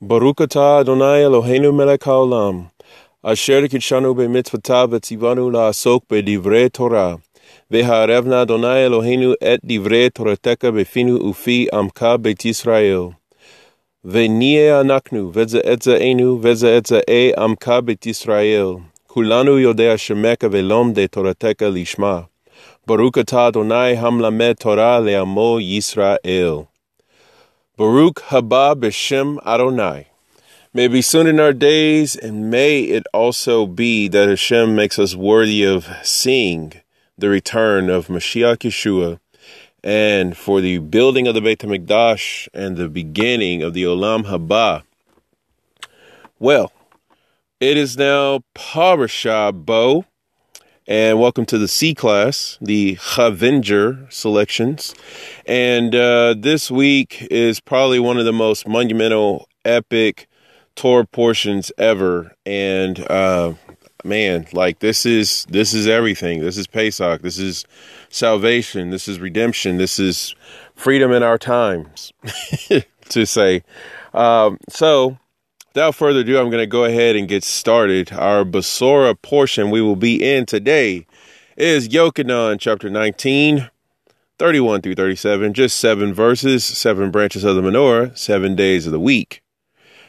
Baruch atah Adonai Eloheinu melech haolam, asher kitshanu b'mitzvotav v'tzivanu la'asok b'divrei Torah, v'ha'arevna Adonai Eloheinu et divrei Torateka b'finu ufi amka beit Yisrael. V'niyeh anaknu, v'ze etzaenu, v'ze etzae amka beit Yisrael. Kulanu yodea shemeka v'lom de Torateka lishma. Baruch atah Adonai hamlamed Torah le'amo Yisrael. Baruch haba b'shem Adonai. May be soon in our days, and may it also be that Hashem makes us worthy of seeing the return of Mashiach Yeshua, and for the building of the Beit HaMikdash and the beginning of the Olam Haba. Well, it is now Parashah Bo, and welcome to the C class, the Chavenger selections. And uh, this week is probably one of the most monumental, epic Torah portions ever. And uh, man, like this is this is everything. This is Pesach. This is salvation. This is redemption. This is freedom in our times, to say. Um, so without further ado, I'm going to go ahead and get started. Our Besorah portion we will be in today is Yochanan chapter 19, 31 through 37, just seven verses, seven branches of the menorah, seven days of the week,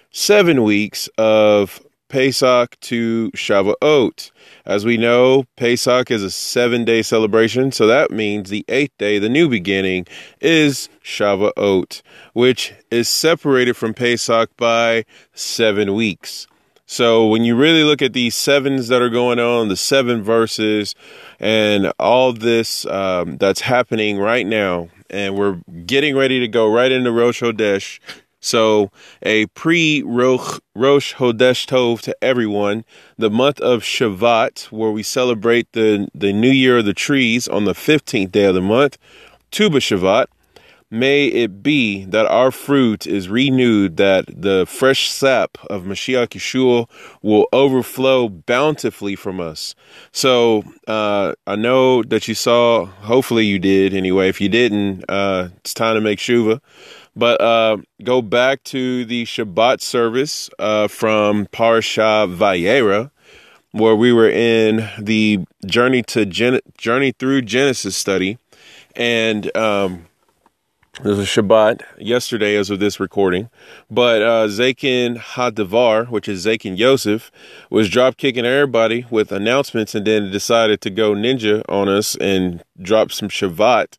seven weeks of Pesach to Shavuot. As we know, Pesach is a seven day celebration, so that means the eighth day, the new beginning, is Shavuot, which is separated from Pesach by seven weeks. So when you really look at these sevens that are going on, the seven verses, and all this um, that's happening right now, and we're getting ready to go right into Rosh Hodesh, so, a pre Rosh Hodesh Tov to everyone. The month of Shavat, where we celebrate the, the new year of the trees on the 15th day of the month, Tu B'Shavat. May it be that our fruit is renewed, that the fresh sap of Mashiach Yeshua will overflow bountifully from us. So uh, I know that you saw, hopefully you did anyway. If you didn't, uh, it's time to make Shuva. But uh, go back to the Shabbat service uh, from Parsha Vayera, where we were in the journey to Gen- journey through Genesis study, and um, there's a Shabbat yesterday as of this recording, but uh, Zakin Hadavar, which is Zakin Yosef, was drop kicking everybody with announcements, and then decided to go ninja on us and drop some Shabbat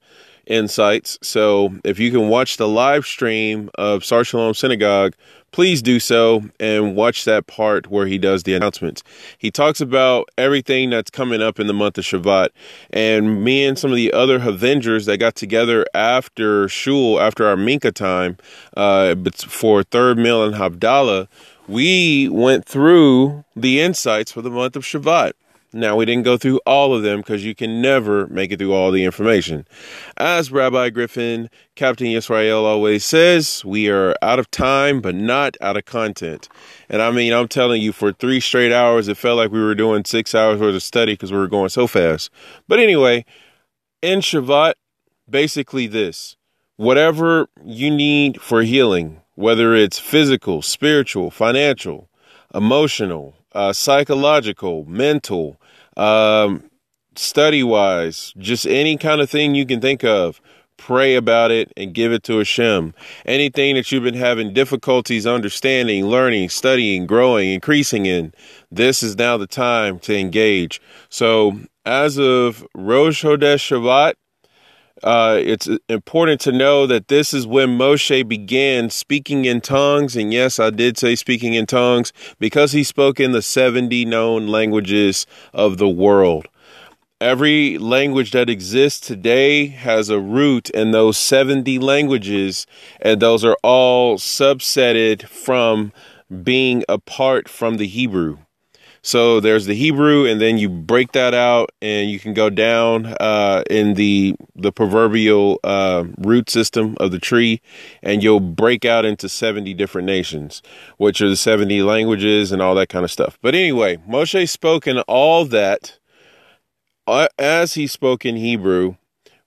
insights. So if you can watch the live stream of Sar Shalom Synagogue, please do so and watch that part where he does the announcements. He talks about everything that's coming up in the month of Shabbat. And me and some of the other Avengers that got together after Shul, after our Mincha time, uh, for third meal and Havdalah, we went through the insights for the month of Shavat. Now, we didn't go through all of them because you can never make it through all the information. As Rabbi Griffin, Captain Israel always says, we are out of time, but not out of content. And I mean, I'm telling you, for three straight hours, it felt like we were doing six hours worth of study because we were going so fast. But anyway, in Shavat, basically this whatever you need for healing, whether it's physical, spiritual, financial, emotional, uh, psychological, mental, um, study wise, just any kind of thing you can think of. Pray about it and give it to Hashem. Anything that you've been having difficulties understanding, learning, studying, growing, increasing in, this is now the time to engage. So, as of Rosh Hodesh Shavat, uh, it's important to know that this is when Moshe began speaking in tongues. And yes, I did say speaking in tongues because he spoke in the 70 known languages of the world. Every language that exists today has a root in those 70 languages, and those are all subsetted from being apart from the Hebrew. So there's the Hebrew, and then you break that out, and you can go down uh, in the the proverbial uh, root system of the tree, and you'll break out into 70 different nations, which are the 70 languages and all that kind of stuff. But anyway, Moshe spoke in all that uh, as he spoke in Hebrew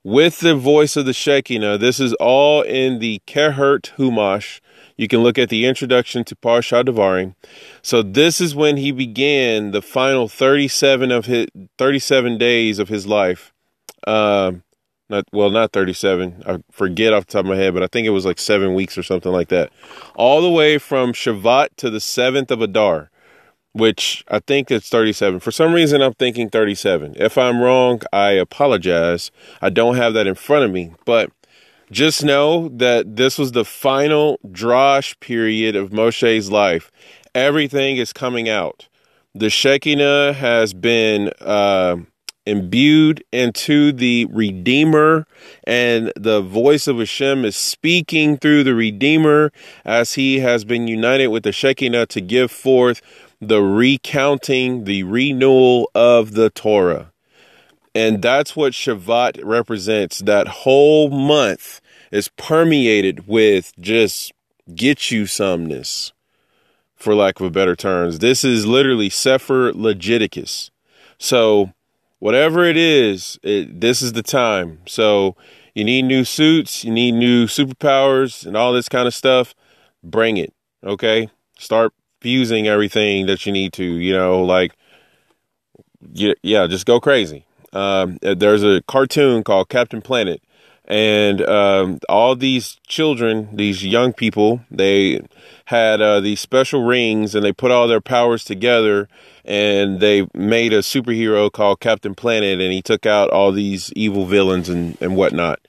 with the voice of the Shekinah. This is all in the Kehot Humash. You can look at the introduction to Parsha Devarim. So this is when he began the final 37 of his 37 days of his life. Uh, not well, not 37. I forget off the top of my head, but I think it was like seven weeks or something like that. All the way from Shavat to the seventh of Adar which I think it's 37. For some reason, I'm thinking 37. If I'm wrong, I apologize. I don't have that in front of me, but just know that this was the final drosh period of Moshe's life. Everything is coming out. The Shekinah has been uh, imbued into the Redeemer, and the voice of Hashem is speaking through the Redeemer as he has been united with the Shekinah to give forth the recounting, the renewal of the Torah. And that's what Shavat represents. That whole month is permeated with just get you someness, for lack of a better terms. This is literally Sefer Legiticus. So, whatever it is, it, this is the time. So, you need new suits, you need new superpowers, and all this kind of stuff. Bring it. Okay? Start fusing everything that you need to, you know, like, yeah, yeah just go crazy. Um, there's a cartoon called Captain Planet, and um, all these children, these young people, they had uh, these special rings, and they put all their powers together, and they made a superhero called Captain Planet, and he took out all these evil villains and and whatnot.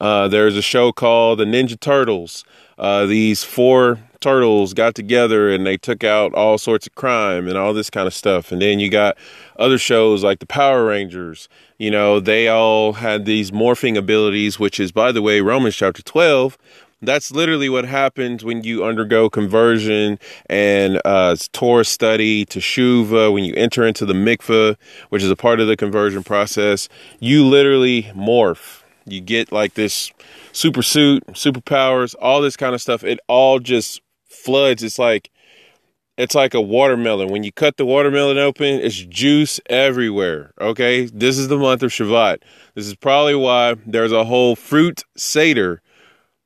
Uh, there's a show called the Ninja Turtles. Uh, these four turtles got together and they took out all sorts of crime and all this kind of stuff. And then you got other shows like the Power Rangers. You know, they all had these morphing abilities, which is, by the way, Romans chapter 12. That's literally what happens when you undergo conversion and uh, Torah study to Shuva, when you enter into the mikveh, which is a part of the conversion process. You literally morph. You get like this super suit, superpowers, all this kind of stuff. It all just floods, it's like it's like a watermelon. When you cut the watermelon open, it's juice everywhere. Okay, this is the month of Shavat. This is probably why there's a whole fruit seder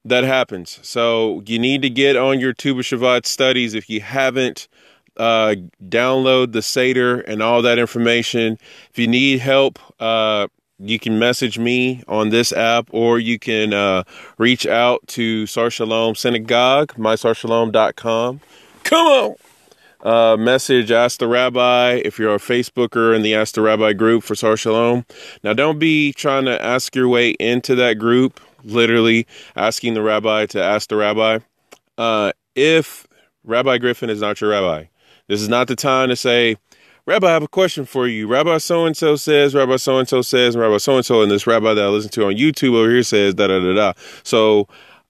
that happens. So you need to get on your Tu B'Shavat studies if you haven't. Uh, download the Seder and all that information. If you need help, uh, you can message me on this app or you can uh, reach out to Sar Shalom Synagogue, mysharshalom.com. Come on! Uh, message Ask the Rabbi if you're a Facebooker in the Ask the Rabbi group for Sar Shalom. Now, don't be trying to ask your way into that group, literally asking the rabbi to ask the rabbi. Uh, if Rabbi Griffin is not your rabbi, this is not the time to say, Rabbi, I have a question for you. Rabbi so and so says, Rabbi so and so says, and Rabbi so and so, and this rabbi that I listen to on YouTube over here says da da da da. So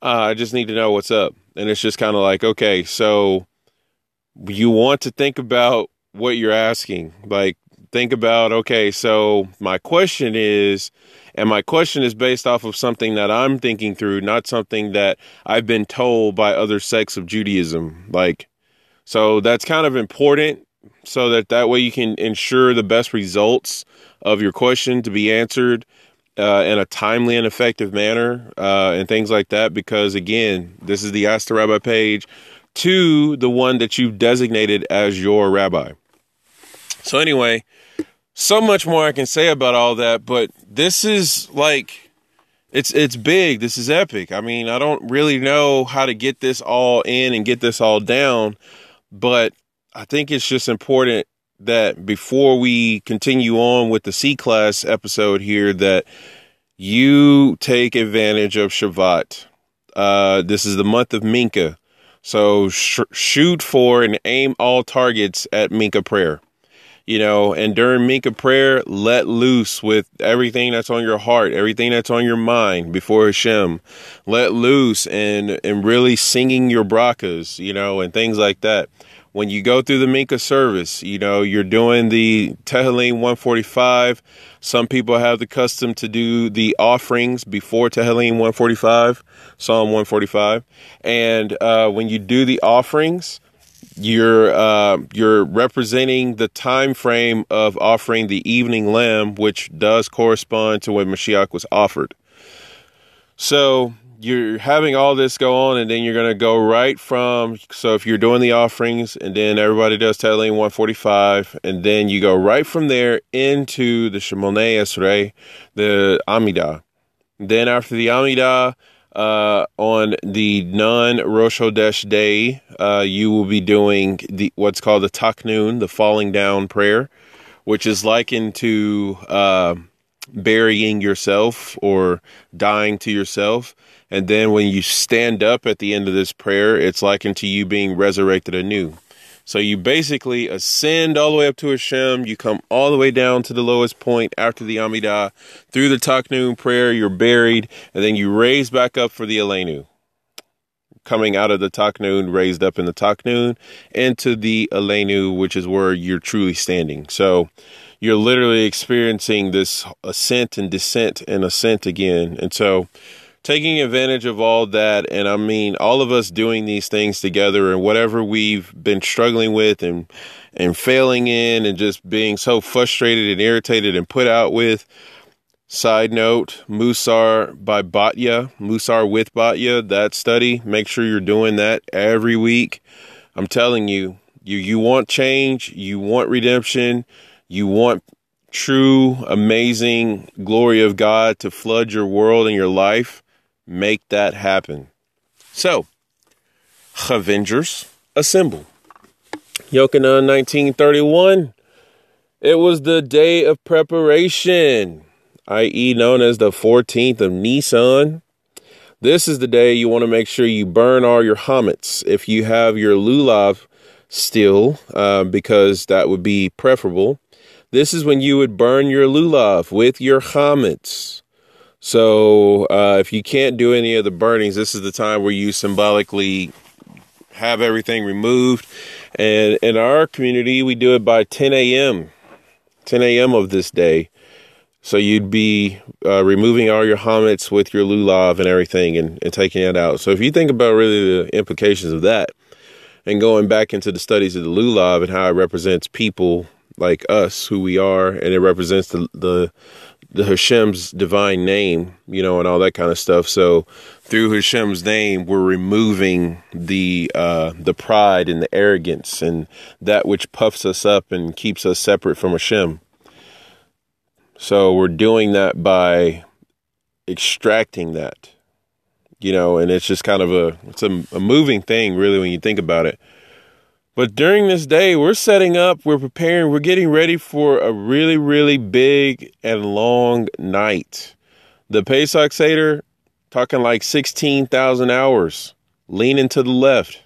uh, I just need to know what's up. And it's just kind of like, okay, so you want to think about what you're asking. Like, think about, okay, so my question is, and my question is based off of something that I'm thinking through, not something that I've been told by other sects of Judaism. Like, so that's kind of important so that that way you can ensure the best results of your question to be answered uh, in a timely and effective manner uh, and things like that. Because again, this is the Ask the Rabbi page to the one that you've designated as your rabbi. So anyway, so much more I can say about all that, but this is like it's it's big. This is epic. I mean, I don't really know how to get this all in and get this all down, but I think it's just important that before we continue on with the C class episode here, that you take advantage of Shavat. Uh, this is the month of Mincha. So sh- shoot for and aim all targets at Mincha prayer. You know, and during Mincha prayer, let loose with everything that's on your heart, everything that's on your mind before Hashem. Let loose and and really singing your brakas, you know, and things like that when you go through the Mincha service, you know, you're doing the Tehillim 145. Some people have the custom to do the offerings before Tehillim 145, Psalm 145. And uh, when you do the offerings, you're uh, you're representing the time frame of offering the evening lamb, which does correspond to when Mashiach was offered. So you're having all this go on, and then you're going to go right from. So if you're doing the offerings, and then everybody does Tehillim 145, and then you go right from there into the Shemoneh Esrei, the Amidah. Then after the Amidah, uh, on the non Rosh Hodesh day, uh, you will be doing the what's called the Tachanun, the falling down prayer, which is likened to uh, burying yourself or dying to yourself. And then when you stand up at the end of this prayer, it's likened to you being resurrected anew. So you basically ascend all the way up to Hashem. You come all the way down to the lowest point after the Amidah. Through the Tachanun prayer, you're buried, and then you raise back up for the Aleinu. Coming out of the Tachanun, raised up in the Tachanun, into the Aleinu, which is where you're truly standing. So you're literally experiencing this ascent and descent and ascent again. And so taking advantage of all that and i mean all of us doing these things together and whatever we've been struggling with and and failing in and just being so frustrated and irritated and put out with. Side note musar by batya musar with batya that study make sure you're doing that every week. I'm telling you you you want change you want redemption you want true amazing glory of god to flood your world and your life make that happen. So, Avengers assemble. Yochanan 1931. It was the day of preparation, i.e., known as the 14th of Nisan. This is the day you want to make sure you burn all your chametz. If you have your lulav still, uh, because that would be preferable, this is when you would burn your lulav with your chametz. So uh, if you can't do any of the burnings, this is the time where you symbolically have everything removed. And in our community, we do it by 10 a.m. 10 a.m. of this day. So you'd be uh, removing all your chametz with your lulav and everything and, and taking it out. So if you think about really the implications of that and going back into the studies of the lulav and how it represents people like us, who we are, and it represents the, the the Hashem's divine name, you know, and all that kind of stuff. So through Hashem's name, we're removing the uh, the pride and the arrogance and that which puffs us up and keeps us separate from Hashem. So we're doing that by extracting that, you know, and it's just kind of a it's a, a moving thing, really, when you think about it. But during this day, we're setting up, we're preparing, we're getting ready for a really, really big and long night. The Pesach Seder, talking like 16,000 hours, leaning to the left.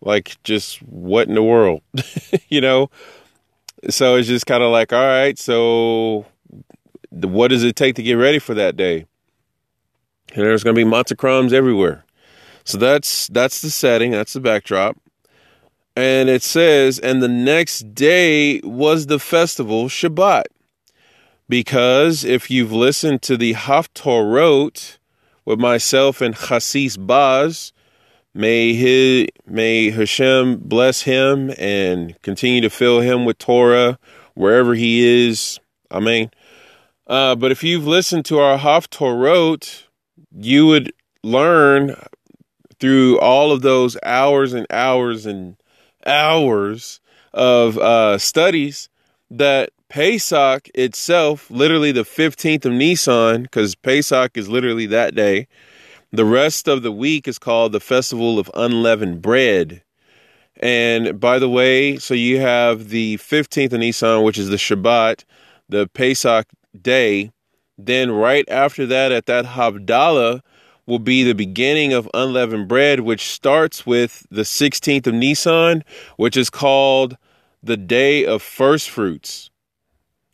Like, just what in the world? you know? So it's just kind of like, all right, so what does it take to get ready for that day? And there's going to be matzah crumbs everywhere. So that's that's the setting, that's the backdrop. And it says, and the next day was the festival Shabbat. Because if you've listened to the Haftorot with myself and Chassis Baz, may he, may Hashem bless him and continue to fill him with Torah wherever he is. I mean, uh, but if you've listened to our Haftorot, you would learn through all of those hours and hours and hours of uh, studies that Pesach itself, literally the 15th of Nisan, because Pesach is literally that day, the rest of the week is called the Festival of Unleavened Bread. And by the way, so you have the 15th of Nisan, which is the Shabbat, the Pesach day. Then right after that, at that Havdalah, will be the beginning of unleavened bread, which starts with the 16th of Nisan, which is called the day of first fruits.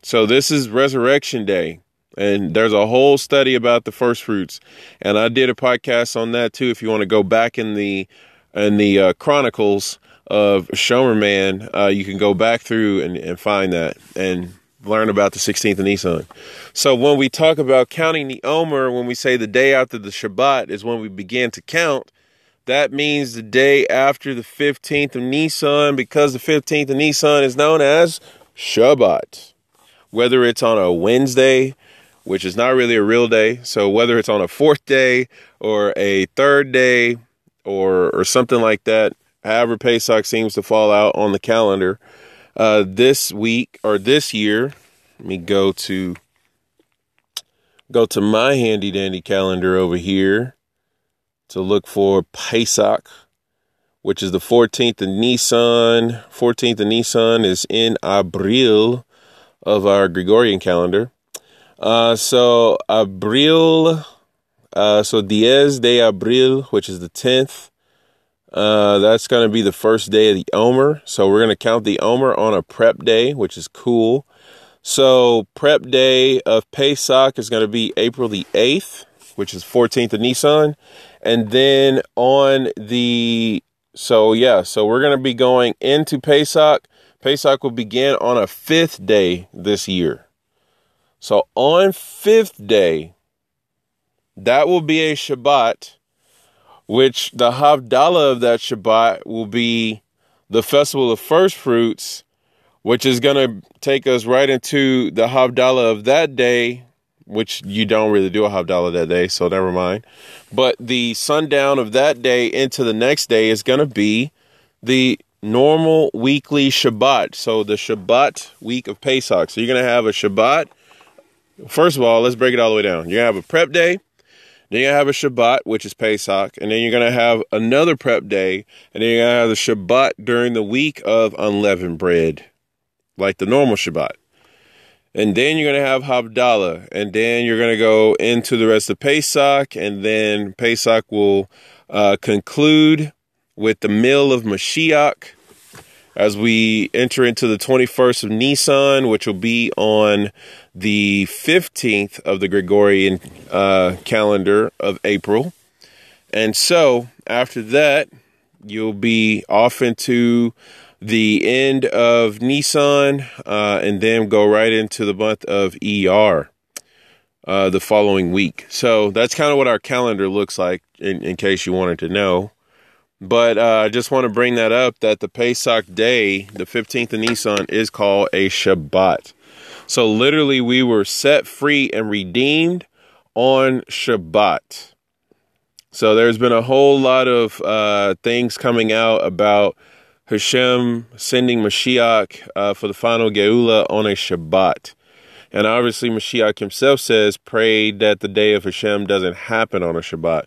So this is resurrection day. And there's a whole study about the first fruits. And I did a podcast on that too. If you want to go back in the, in the uh, chronicles of Shomer Man, uh, you can go back through and, and find that. And learn about the 16th of Nisan. So when we talk about counting the Omer, when we say the day after the Shabbat is when we begin to count, that means the day after the 15th of Nisan, because the 15th of Nisan is known as Shabbat. Whether it's on a Wednesday which is not really a real day. So whether it's on a fourth day or a third day or or something like that, however Pesach seems to fall out on the calendar, uh, this week or this year, let me go to go to my handy dandy calendar over here to look for Pesach, which is the 14th of Nisan. 14th of Nisan is in Abril of our Gregorian calendar. Uh, so Abril, uh, so Diez de Abril, which is the 10th. Uh, that's going to be the first day of the Omer. So we're going to count the Omer on a prep day, which is cool. So prep day of Pesach is going to be April the 8th, which is 14th of Nisan. And then on the, so yeah, so we're going to be going into Pesach. Pesach will begin on a fifth day this year. So on fifth day, that will be a Shabbat which the Havdalah of that Shabbat will be the festival of first fruits, which is going to take us right into the Havdalah of that day, which you don't really do a Havdalah that day, so never mind. But the sundown of that day into the next day is going to be the normal weekly Shabbat. So the Shabbat week of Pesach. So you're going to have a Shabbat. First of all, let's break it all the way down. You're going to have a prep day then to have a Shabbat, which is Pesach. And then you're going to have another prep day. And then you're going to have the Shabbat during the week of unleavened bread, like the normal Shabbat. And then you're going to have Havdalah. And then you're going to go into the rest of Pesach. And then Pesach will uh, conclude with the meal of Mashiach as we enter into the 21st of Nisan, which will be on the 15th of the Gregorian uh, calendar of April. And so after that, you'll be off into the end of Nisan uh, and then go right into the month of ER uh, the following week. So that's kind of what our calendar looks like, in, in case you wanted to know. But uh, I just want to bring that up that the Pesach day, the 15th of Nisan, is called a Shabbat. So literally, we were set free and redeemed on Shabbat. So there's been a whole lot of uh, things coming out about Hashem sending Mashiach uh, for the final Geula on a Shabbat. And obviously, Mashiach himself says, pray that the day of Hashem doesn't happen on a Shabbat.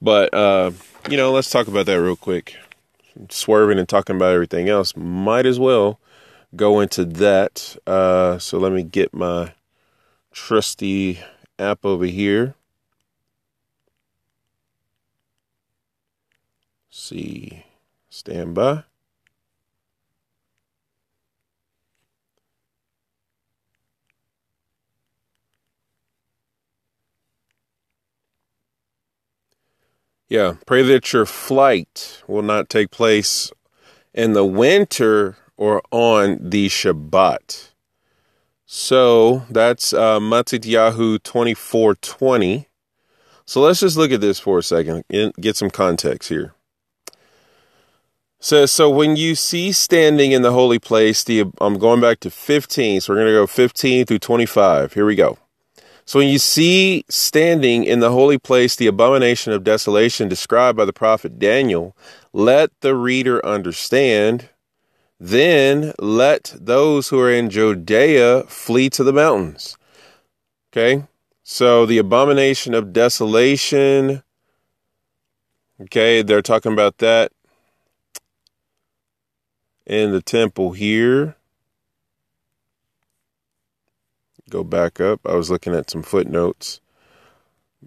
But, uh, you know, let's talk about that real quick. Swerving and talking about everything else. Might as well go into that. Uh, so let me get my trusty app over here. see, stand by. Yeah, pray that your flight will not take place in the winter or on the Shabbat. So that's uh, Matityahu 2420. So let's just look at this for a second and get some context here. Says, so when you see standing in the holy place, the I'm going back to 15, so we're going to go 15 through 25. Here we go. So when you see standing in the holy place the abomination of desolation described by the prophet Daniel, let the reader understand then let those who are in Judea flee to the mountains. Okay. So the abomination of desolation. Okay. They're talking about that in the temple here. Go back up. I was looking at some footnotes,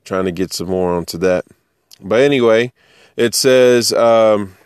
trying to get some more onto that. But anyway, it says, um.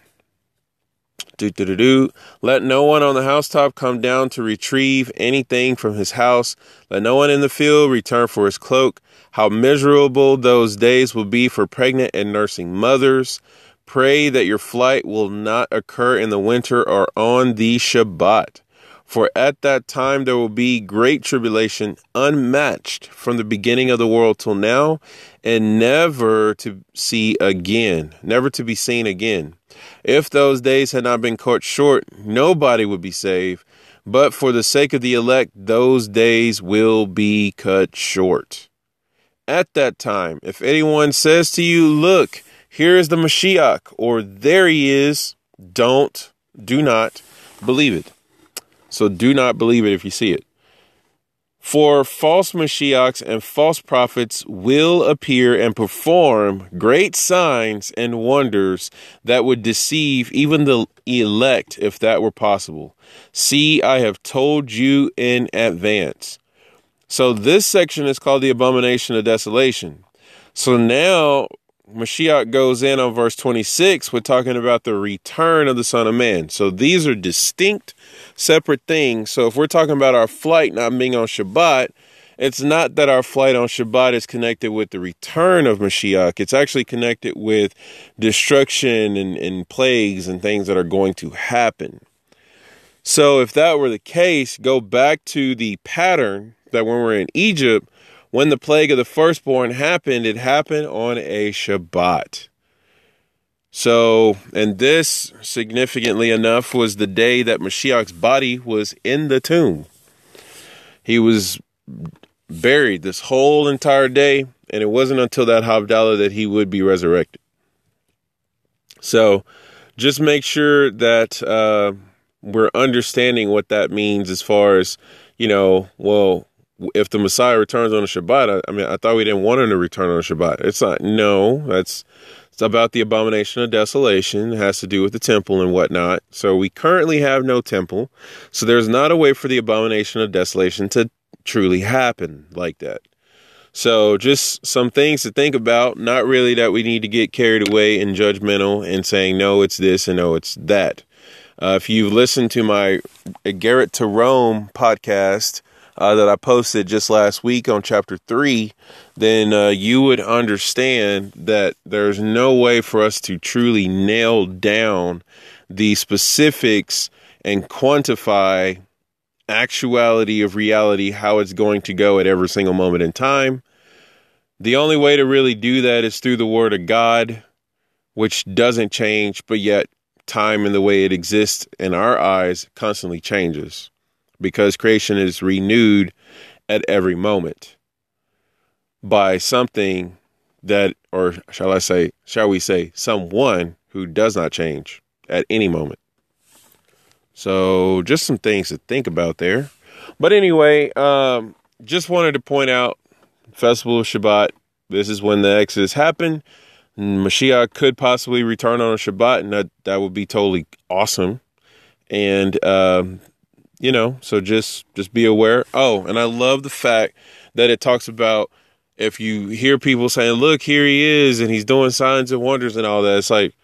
Let no one on the housetop come down to retrieve anything from his house. Let no one in the field return for his cloak. How miserable those days will be for pregnant and nursing mothers. Pray that your flight will not occur in the winter or on the Shabbat. For at that time there will be great tribulation, unmatched from the beginning of the world till now, and never to see again, never to be seen again. If those days had not been cut short, nobody would be saved, But for the sake of the elect, those days will be cut short. At that time, if anyone says to you, Look, here is the Mashiach, or there he is, don't, do not believe it. So do not believe it if you see it. For false Mashiachs and false prophets will appear and perform great signs and wonders that would deceive even the elect if that were possible. See, I have told you in advance. So this section is called the abomination of desolation. So now Mashiach goes in on verse 26 we're talking about the return of the Son of Man. So these are distinct, separate things. So if we're talking about our flight not being on Shabbat, it's not that our flight on Shabbat is connected with the return of Mashiach. It's actually connected with destruction and, and plagues and things that are going to happen. So if that were the case, go back to the pattern that when we're in Egypt, when the plague of the firstborn happened, it happened on a Shabbat. So, and this, significantly enough, was the day that Mashiach's body was in the tomb. He was buried this whole entire day, and it wasn't until that Havdalah that he would be resurrected. So, just make sure that uh, we're understanding what that means as far as, you know, well, if the Messiah returns on a Shabbat, I, I, mean, I thought we didn't want him to return on a Shabbat. It's not. No, that's it's about the abomination of desolation. It has to do with the temple and whatnot. So we currently have no temple. So there's not a way for the abomination of desolation to truly happen like that. So just some things to think about. Not really that we need to get carried away and judgmental and saying no, it's this and no, it's that. Uh, if you've listened to my Iggeret to Rome podcast uh, that I posted just last week on chapter three, then uh, you would understand that there's no way for us to truly nail down the specifics and quantify actuality of reality, how it's going to go at every single moment in time. The only way to really do that is through the Word of God, which doesn't change, but yet time and the way it exists in our eyes constantly changes because creation is renewed at every moment by something that, or shall I say, shall we say, someone who does not change at any moment. So, just some things to think about there. But anyway, um, just wanted to point out Festival of Shabbat. This is when the Exodus happened. Mashiach could possibly return on a Shabbat, and that, that would be totally awesome. And um, you know so just just be aware. Oh and i love the fact that it talks about if you hear people saying look here he is and he's doing signs and wonders and all that. It's like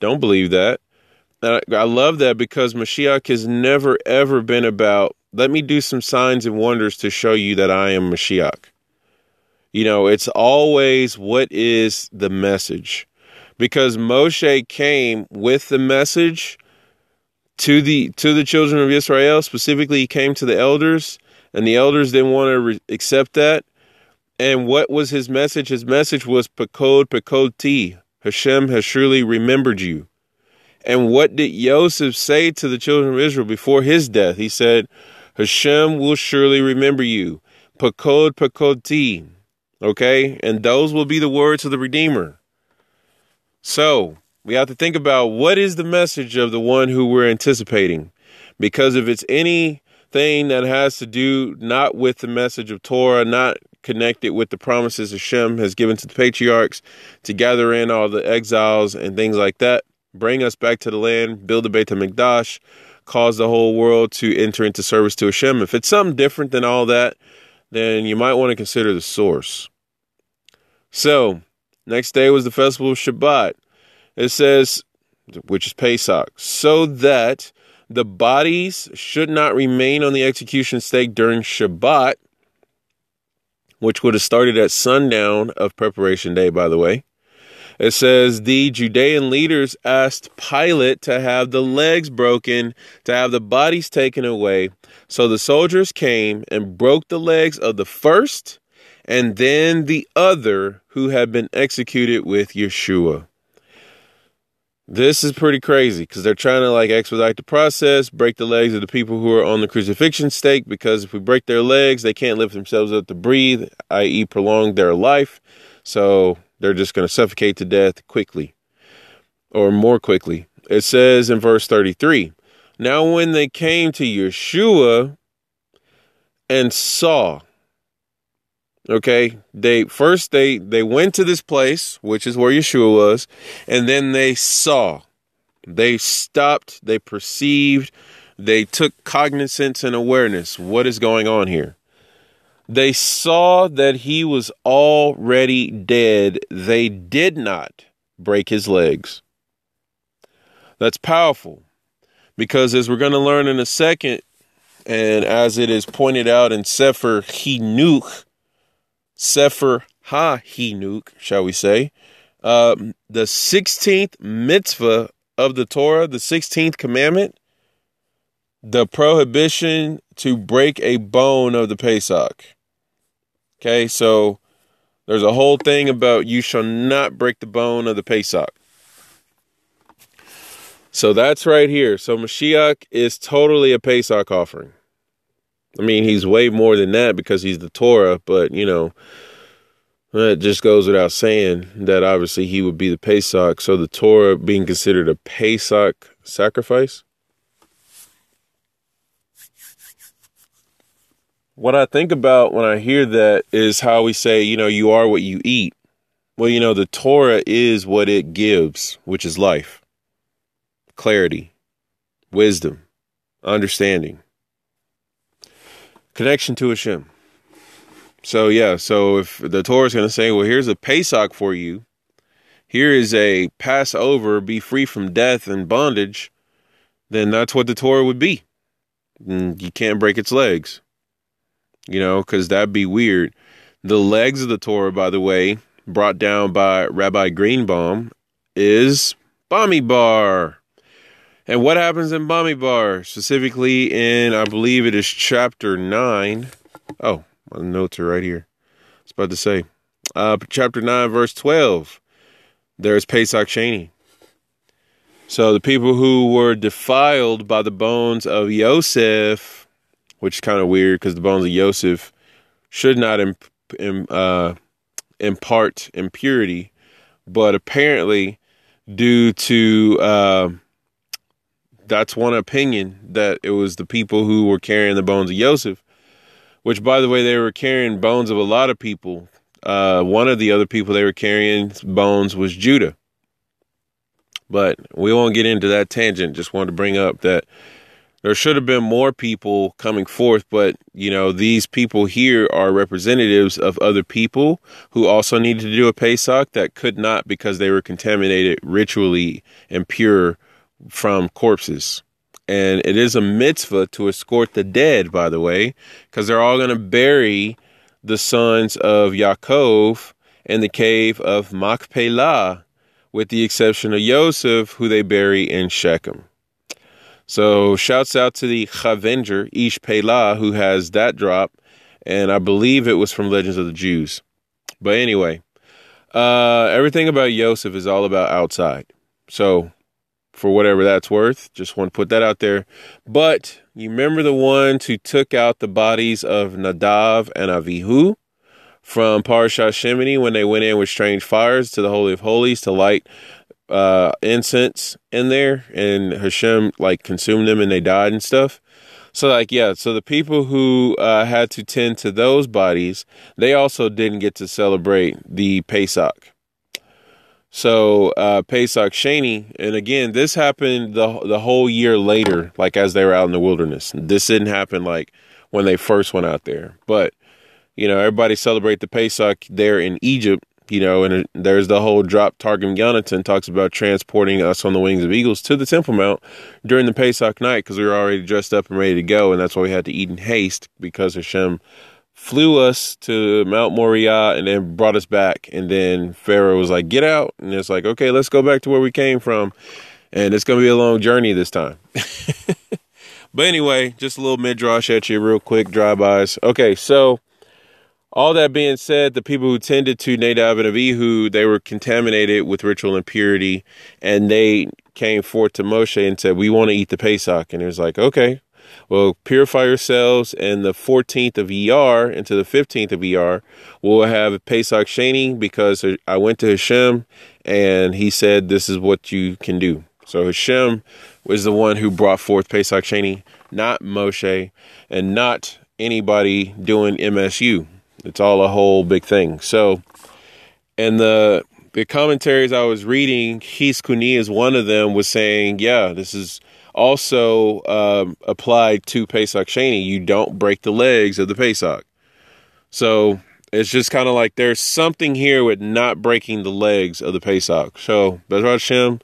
don't believe that. I, I love that because mashiach has never ever been about let me do some signs and wonders to show you that i am mashiach. You know it's always what is the message? Because moshe came with the message to the to the children of Israel. Specifically, he came to the elders, and the elders didn't want to re- accept that. And what was his message? His message was "Pekod Pekod Hashem has surely remembered you. And what did Yosef say to the children of Israel before his death? He said, Hashem will surely remember you. Pekod Pekod Okay? And those will be the words of the Redeemer. So, we have to think about what is the message of the one who we're anticipating. Because if it's anything that has to do not with the message of Torah, not connected with the promises Hashem has given to the patriarchs to gather in all the exiles and things like that, bring us back to the land, build the Beit HaMikdash, cause the whole world to enter into service to Hashem. If it's something different than all that, then you might want to consider the source. So, next day was the festival of Shabbat. It says, which is Pesach, so that the bodies should not remain on the execution stake during Shabbat, which would have started at sundown of preparation day, by the way. It says the Judean leaders asked Pilate to have the legs broken, to have the bodies taken away. So the soldiers came and broke the legs of the first and then the other who had been executed with Yeshua. This is pretty crazy because they're trying to like expedite the process, break the legs of the people who are on the crucifixion stake. Because if we break their legs, they can't lift themselves up to breathe, i.e., prolong their life. So they're just going to suffocate to death quickly or more quickly. It says in verse 33 Now, when they came to Yeshua and saw, okay, they first they they went to this place, which is where Yeshua was, and then they saw. They stopped, they perceived, they took cognizance and awareness. What is going on here? They saw that he was already dead. They did not break his legs. That's powerful because, as we're going to learn in a second, and as it is pointed out in Sefer Hinuk, Sefer Ha Hinuk, shall we say, uh, the 16th mitzvah of the Torah, the 16th commandment, the prohibition to break a bone of the Pesach. Okay, so there's a whole thing about you shall not break the bone of the Pesach. So that's right here. So Mashiach is totally a Pesach offering. I mean, he's way more than that because he's the Torah, but you know, it just goes without saying that obviously he would be the Pesach. So the Torah being considered a Pesach sacrifice. What I think about when I hear that is how we say, you know, you are what you eat. Well, you know, the Torah is what it gives, which is life clarity, wisdom, understanding, connection to Hashem. So, yeah, so if the Torah is going to say, well, here's a Pesach for you, here is a Passover, be free from death and bondage, then that's what the Torah would be. And you can't break its legs, you know, because that'd be weird. The legs of the Torah, by the way, brought down by Rabbi Greenbaum, is Bamidbar. And what happens in Bamidbar? specifically in, I believe it is chapter 9. Oh, my notes are right here. I was about to say. Uh, chapter 9, verse 12. There's Pesach Sheni. So the people who were defiled by the bones of Yosef, which is kind of weird because the bones of Yosef should not imp, uh, impart impurity, but apparently, due to uh, that's one opinion that it was the people who were carrying the bones of Joseph, which, by the way, they were carrying bones of a lot of people. Uh, one of the other people they were carrying bones was Judah. But we won't get into that tangent. Just wanted to bring up that there should have been more people coming forth, but you know, these people here are representatives of other people who also needed to do a Pesach that could not because they were contaminated ritually impure from corpses. And it is a mitzvah to escort the dead, by the way, because they're all going to bury the sons of Yaakov in the cave of Machpelah, with the exception of Yosef, who they bury in Shechem. So shouts out to the Chavenger, Ish Pelah, who has that drop. And I believe it was from Legends of the Jews. But anyway, uh, everything about Yosef is all about outside. So for whatever that's worth. Just want to put that out there. But you remember the ones who took out the bodies of Nadav and Avihu from Parashat Shemini when they went in with strange fires to the Holy of Holies to light uh, incense in there, and Hashem like consumed them and they died and stuff. So like yeah, so the people who uh, had to tend to those bodies, they also didn't get to celebrate the Pesach. So uh, Pesach Sheni, and again, this happened the the whole year later, like as they were out in the wilderness. This didn't happen like when they first went out there, but you know everybody celebrate the Pesach there in Egypt. You know, and there's the whole drop. Targum Yonatan talks about transporting us on the wings of eagles to the Temple Mount during the Pesach night because we were already dressed up and ready to go, and that's why we had to eat in haste because Hashem flew us to Mount Moriah and then brought us back. And then Pharaoh was like, get out. And it's like, okay, let's go back to where we came from. And it's going to be a long journey this time. but anyway, just a little midrash at you real quick, drive-bys. Okay, so all that being said, the people who tended to Nadab and Abihu, they were contaminated with ritual impurity, and they came forth to Moshe and said, "We want to eat the Pesach." And he was like, "Okay, well, purify yourselves." And the 14th of Iyar into the 15th of Iyar, we'll have Pesach Sheni because I went to Hashem, and he said, "This is what you can do." So Hashem was the one who brought forth Pesach Sheni, not Moshe, and not anybody doing MSU. It's all a whole big thing. So, and the the commentaries I was reading, Chizkuni is one of them, was saying, yeah, this is also um, applied to Pesach Sheni. You don't break the legs of the Pesach. So it's just kind of like there's something here with not breaking the legs of the Pesach. So, Bezrat Hashem,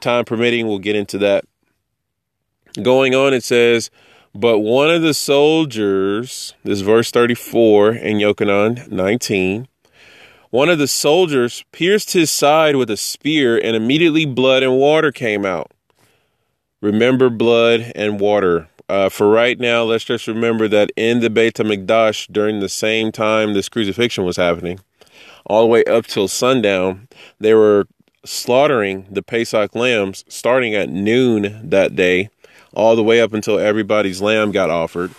time permitting, we'll get into that. Going on, it says, but one of the soldiers, this verse 34 in Yochanan 19, one of the soldiers pierced his side with a spear, and immediately blood and water came out. Remember blood and water. Uh, for right now, let's just remember that in the Beit HaMikdash, during the same time this crucifixion was happening, all the way up till sundown, they were slaughtering the Pesach lambs starting at noon that day all the way up until everybody's lamb got offered.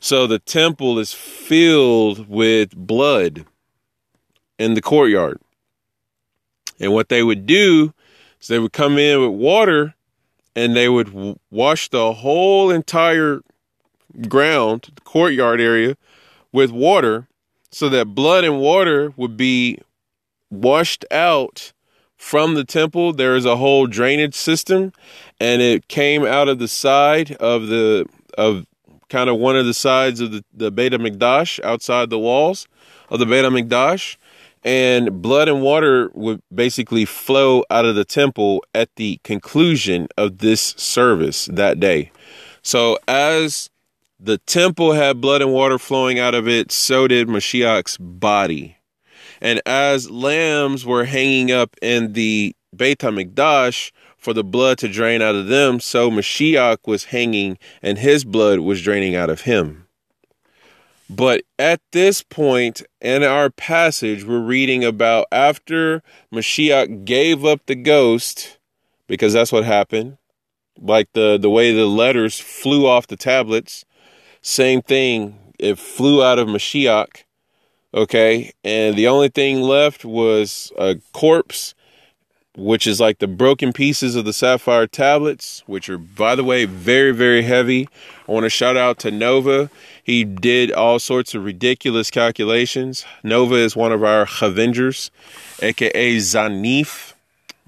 So the temple is filled with blood in the courtyard. And what they would do is they would come in with water and they would wash the whole entire ground, the courtyard area, with water so that blood and water would be washed out from the temple. There is a whole drainage system, and it came out of the side of the of kind of one of the sides of the, the Beit HaMikdash outside the walls of the Beit HaMikdash. And blood and water would basically flow out of the temple at the conclusion of this service that day. So as the temple had blood and water flowing out of it, so did Mashiach's body. And as lambs were hanging up in the Beit HaMikdash for the blood to drain out of them, so Mashiach was hanging and his blood was draining out of him. But at this point in our passage, we're reading about after Mashiach gave up the ghost, because that's what happened, like the, the way the letters flew off the tablets, same thing, it flew out of Mashiach Okay. And the only thing left was a corpse, which is like the broken pieces of the sapphire tablets, which are, by the way, very, very heavy. I want to shout out to Nova. He did all sorts of ridiculous calculations. Nova is one of our Avengers, aka Zanif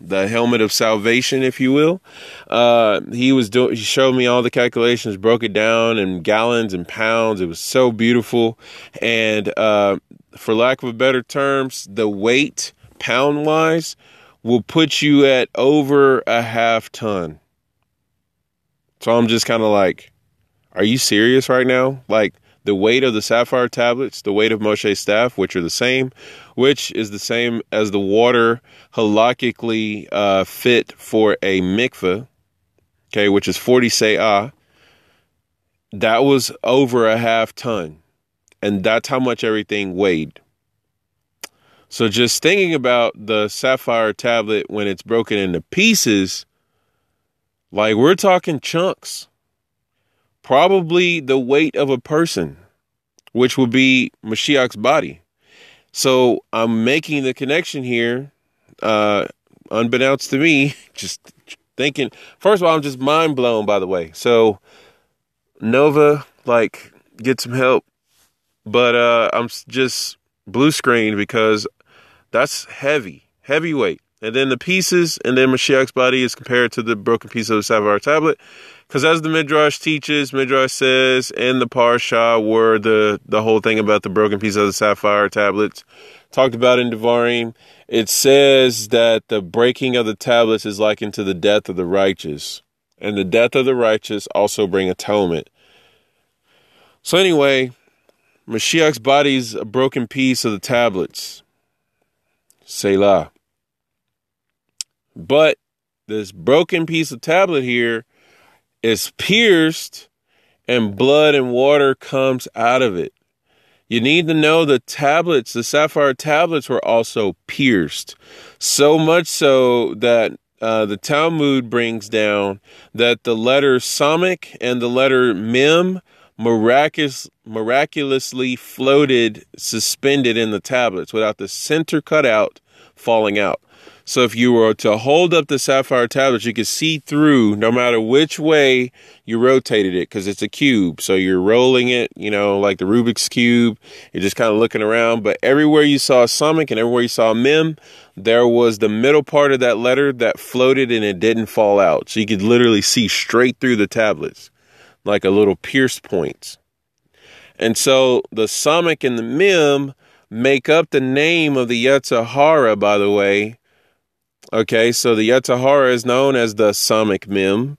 the helmet of salvation, if you will. Uh, he was doing. He showed me all the calculations, broke it down in gallons and pounds. It was so beautiful, and uh, for lack of a better terms, the weight pound wise will put you at over a half ton. So I'm just kind of like, are you serious right now? Like the weight of the sapphire tablets, the weight of Moshe's staff, which are the same, which is the same as the water halakhically uh, fit for a mikveh, okay, which is 40 se'ah. That was over a half ton. And that's how much everything weighed. So just thinking about the sapphire tablet when it's broken into pieces, like we're talking chunks probably the weight of a person, which would be Mashiach's body. So I'm making the connection here, uh, unbeknownst to me, just thinking. First of all, I'm just mind blown. By the way, so Nova, like, get some help, but uh, I'm just blue screen because that's heavy, heavyweight. And then the pieces, and then Mashiach's body is compared to the broken piece of the sapphire tablet. Because as the Midrash teaches, Midrash says in the Parsha where the, the whole thing about the broken piece of the sapphire tablets talked about in Devarim, it says that the breaking of the tablets is likened to the death of the righteous. And the death of the righteous also bring atonement. So anyway, Mashiach's body is a broken piece of the tablets. Selah. But this broken piece of tablet here is pierced and blood and water comes out of it. You need to know the tablets, the sapphire tablets were also pierced. So much so that uh, the Talmud brings down that the letter Samik and the letter Mem miraculous, miraculously floated, suspended in the tablets without the center cut out, falling out. So if you were to hold up the sapphire tablets, you could see through no matter which way you rotated it because it's a cube. So you're rolling it, you know, like the Rubik's Cube. You're just kind of looking around. But everywhere you saw a Samik and everywhere you saw a Mem, there was the middle part of that letter that floated and it didn't fall out. So you could literally see straight through the tablets like a little pierce points. And so the Samik and the Mem make up the name of the Yetzer Hara, by the way. Okay, so the Yetzer Hara is known as the Samik Mem.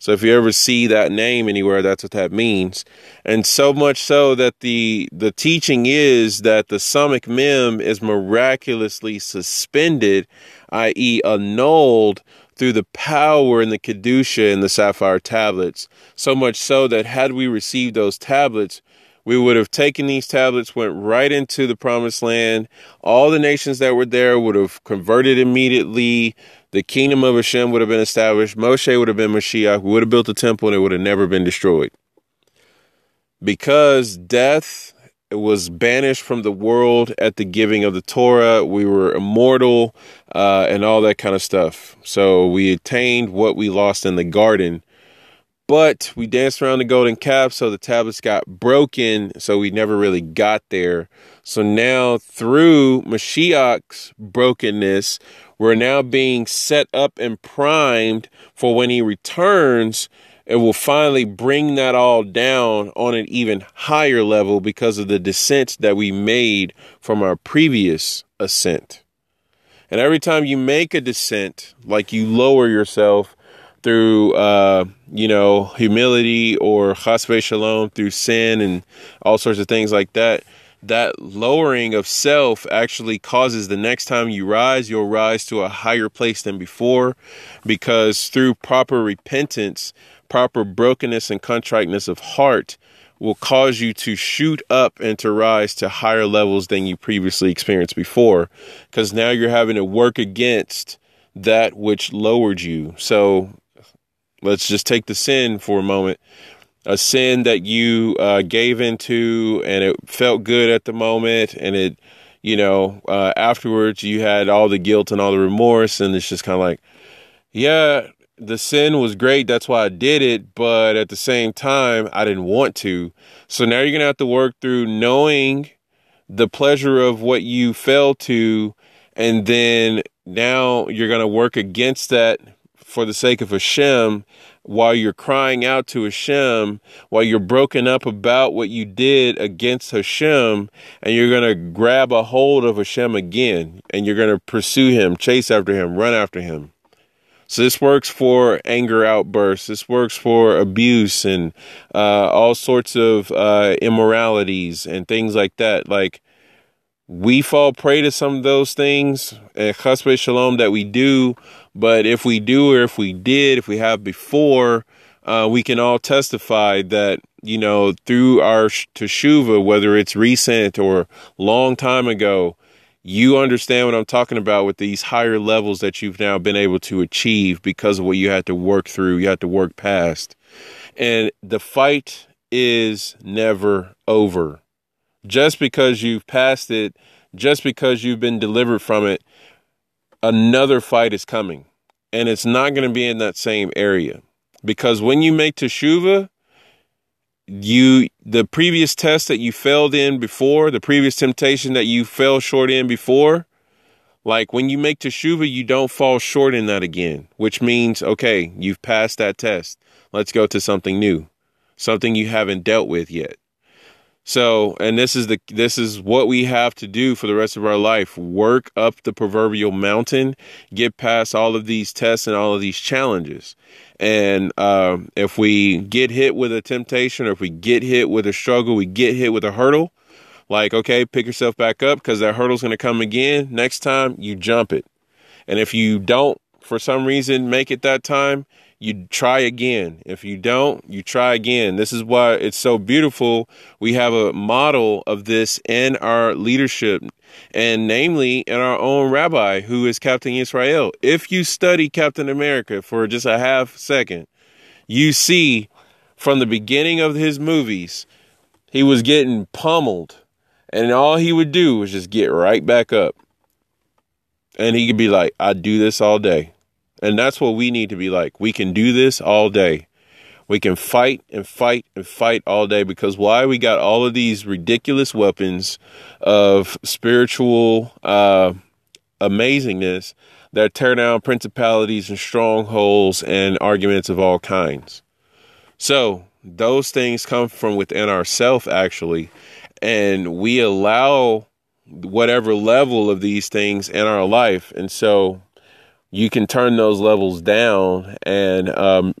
So if you ever see that name anywhere, that's what that means. And so much so that the the teaching is that the Samik Mem is miraculously suspended, i.e., annulled through the power in the Kedusha and the Sapphire tablets. So much so that had we received those tablets, we would have taken these tablets, went right into the promised land. All the nations that were there would have converted immediately. The kingdom of Hashem would have been established. Moshe would have been Mashiach. We would have built a temple and it would have never been destroyed. Because death was banished from the world at the giving of the Torah. We were immortal uh, and all that kind of stuff. So we attained what we lost in the garden. But we danced around the golden calf, so the tablets got broken, so we never really got there. So now, through Mashiach's brokenness, we're now being set up and primed for when he returns it will finally bring that all down on an even higher level because of the descent that we made from our previous ascent. And every time you make a descent, like you lower yourself through, uh, you know, humility or chasve shalom through sin and all sorts of things like that, that lowering of self actually causes the next time you rise, you'll rise to a higher place than before because through proper repentance, proper brokenness and contriteness of heart will cause you to shoot up and to rise to higher levels than you previously experienced before because now you're having to work against that which lowered you. So let's just take the sin for a moment. A sin that you uh, gave into and it felt good at the moment and it, you know, uh, afterwards you had all the guilt and all the remorse and it's just kind of like, yeah, the sin was great. That's why I did it. But at the same time, I didn't want to. So now you're going to have to work through knowing the pleasure of what you fell to. And then now you're going to work against that for the sake of Hashem while you're crying out to Hashem, while you're broken up about what you did against Hashem, and you're going to grab a hold of Hashem again, and you're going to pursue him, chase after him, run after him. So this works for anger outbursts. This works for abuse and uh, all sorts of uh, immoralities and things like that. Like we fall prey to some of those things and chasve shalom that we do. But if we do, or if we did, if we have before, uh, we can all testify that you know through our teshuva, whether it's recent or long time ago, you understand what I'm talking about with these higher levels that you've now been able to achieve because of what you had to work through, you had to work past. And the fight is never over. Just because you've passed it, just because you've been delivered from it, another fight is coming. And it's not going to be in that same area. Because when you make teshuva, you the previous test that you failed in before, the previous temptation that you fell short in before, like when you make teshuva, you don't fall short in that again, which means okay, you've passed that test. Let's go to something new, something you haven't dealt with yet. So, and this is the this is what we have to do for the rest of our life. Work up the proverbial mountain, get past all of these tests and all of these challenges. And uh, if we get hit with a temptation, or if we get hit with a struggle, we get hit with a hurdle, like okay, pick yourself back up because that hurdle's going to come again. Next time, you jump it. And if you don't, for some reason, make it that time, you try again. If you don't, you try again. This is why it's so beautiful. We have a model of this in our leadership, and namely in our own rabbi, who is Captain Israel. If you study Captain America for just a half second, you see from the beginning of his movies, he was getting pummeled, and all he would do was just get right back up. And he could be like, I do this all day. And that's what we need to be like. We can do this all day. We can fight and fight and fight all day because why? We got all of these ridiculous weapons of spiritual uh, amazingness that tear down principalities and strongholds and arguments of all kinds. So, those things come from within ourself, actually. And we allow whatever level of these things in our life. And so, you can turn those levels down and um,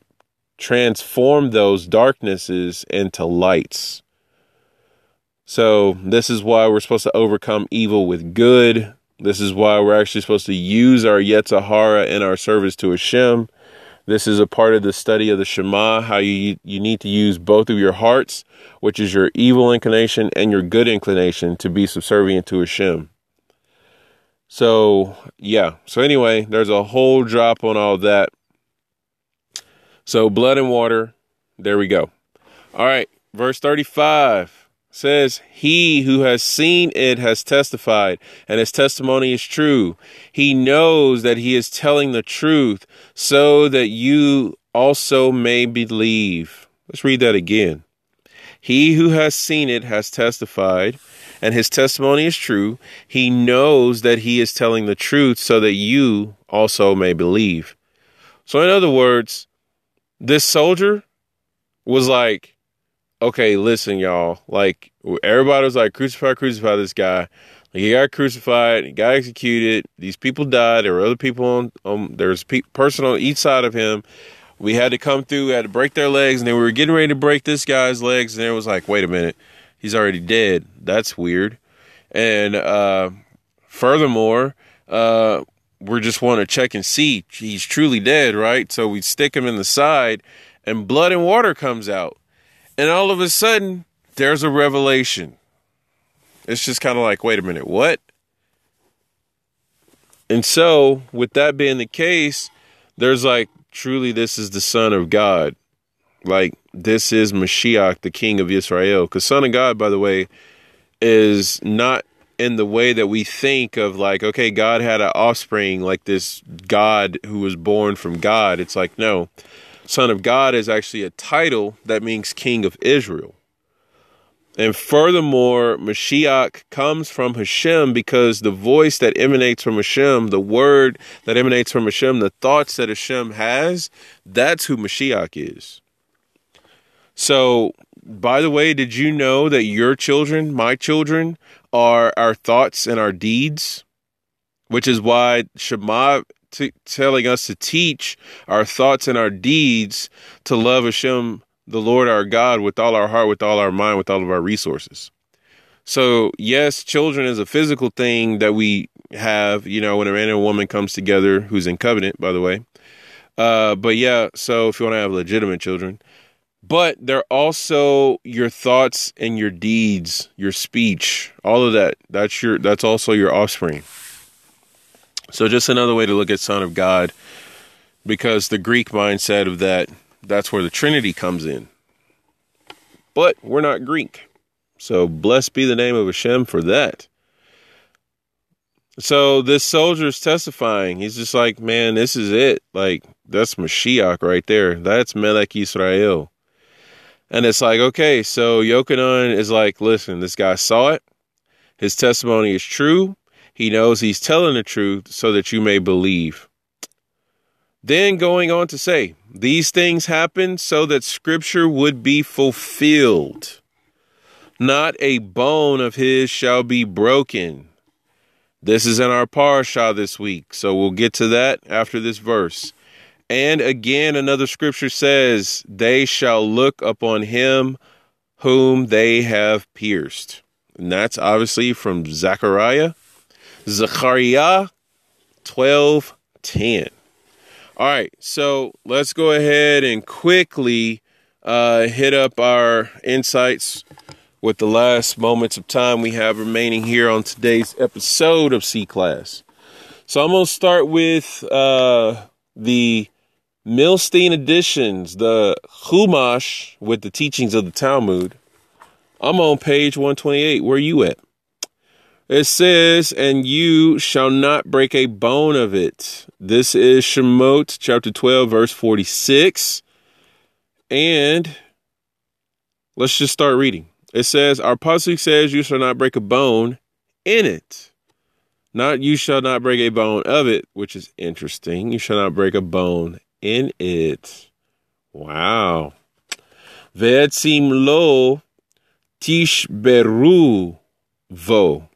transform those darknesses into lights. So, this is why we're supposed to overcome evil with good. This is why we're actually supposed to use our Yetzer Hara in our service to Hashem. This is a part of the study of the Shema, how you, you need to use both of your hearts, which is your evil inclination and your good inclination, to be subservient to Hashem. So, yeah. So, anyway, there's a whole drop on all that. So, blood and water. There we go. All right. Verse 35 says, He who has seen it has testified, and his testimony is true. He knows that he is telling the truth, so that you also may believe. Let's read that again. He who has seen it has testified and his testimony is true, he knows that he is telling the truth so that you also may believe. So, in other words, this soldier was like, okay, listen, y'all. Like, everybody was like, crucify, crucify this guy. Like, he got crucified. He got executed. These people died. There were other people on. Um, there's pe- person on each side of him. We had to come through. We had to break their legs, and then we were getting ready to break this guy's legs. And it was like, wait a minute he's already dead. That's weird. And uh, furthermore, uh, we just want to check and see he's truly dead, right? So we stick him in the side, and blood and water comes out, and all of a sudden there's a revelation. It's just kind of like, wait a minute, what? And so, with that being the case, there's like, truly, this is the Son of God. Like, this is Mashiach, the King of Israel. Because Son of God, by the way, is not in the way that we think of like, okay, God had an offspring, like this God who was born from God. It's like, no, Son of God is actually a title that means King of Israel. And furthermore, Mashiach comes from Hashem because the voice that emanates from Hashem, the word that emanates from Hashem, the thoughts that Hashem has, that's who Mashiach is. So, by the way, did you know that your children, my children, are our thoughts and our deeds? Which is why Shema t- telling us to teach our thoughts and our deeds to love Hashem, the Lord our God, with all our heart, with all our mind, with all of our resources. So, yes, children is a physical thing that we have, you know, when a man and a woman comes together who's in covenant, by the way. Uh, but yeah, so if you want to have legitimate children, but they're also your thoughts and your deeds, your speech, all of that. That's your that's also your offspring. So just another way to look at son of God because the Greek mindset of that that's where the trinity comes in. But we're not Greek. So blessed be the name of Hashem for that. So this soldier is testifying. He's just like, man, this is it. Like, that's Mashiach right there. That's Melech Israel. And it's like, okay, so Yochanan is like, listen, this guy saw it. His testimony is true. He knows he's telling the truth so that you may believe. Then going on to say, these things happen so that scripture would be fulfilled. Not a bone of his shall be broken. This is in our parashah this week, so we'll get to that after this verse. And again, another scripture says, They shall look upon him whom they have pierced. And that's obviously from Zechariah. Zechariah 12 10. All right, so let's go ahead and quickly uh, hit up our insights with the last moments of time we have remaining here on today's episode of C Class. So I'm going to start with uh, the Milstein editions, the Chumash with the teachings of the Talmud. I'm on page 128. Where are you at? It says, and you shall not break a bone of it. This is Shemot chapter 12, verse 46. And let's just start reading. It says, Our pasuk says, You shall not break a bone in it. Not you shall not break a bone of it, which is interesting. You shall not break a bone in it. Wow. Ve'etzim lo tishberu vo.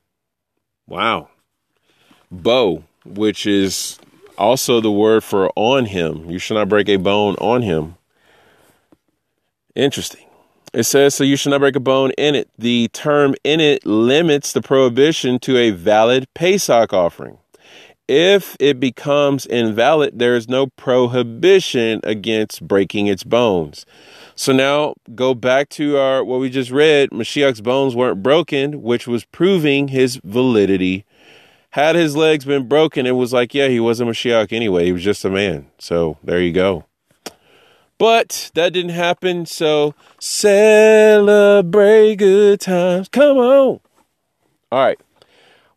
Wow. Bow, which is also the word for on him. You shall not break a bone on him. Interesting. It says, so you shall not break a bone in it. The term in it limits the prohibition to a valid Pesach offering. If it becomes invalid, there is no prohibition against breaking its bones. So now go back to our what we just read. Mashiach's bones weren't broken, which was proving his validity. Had his legs been broken, it was like, yeah, he wasn't Mashiach anyway. He was just a man. So there you go. But that didn't happen. So celebrate good times. Come on. All right.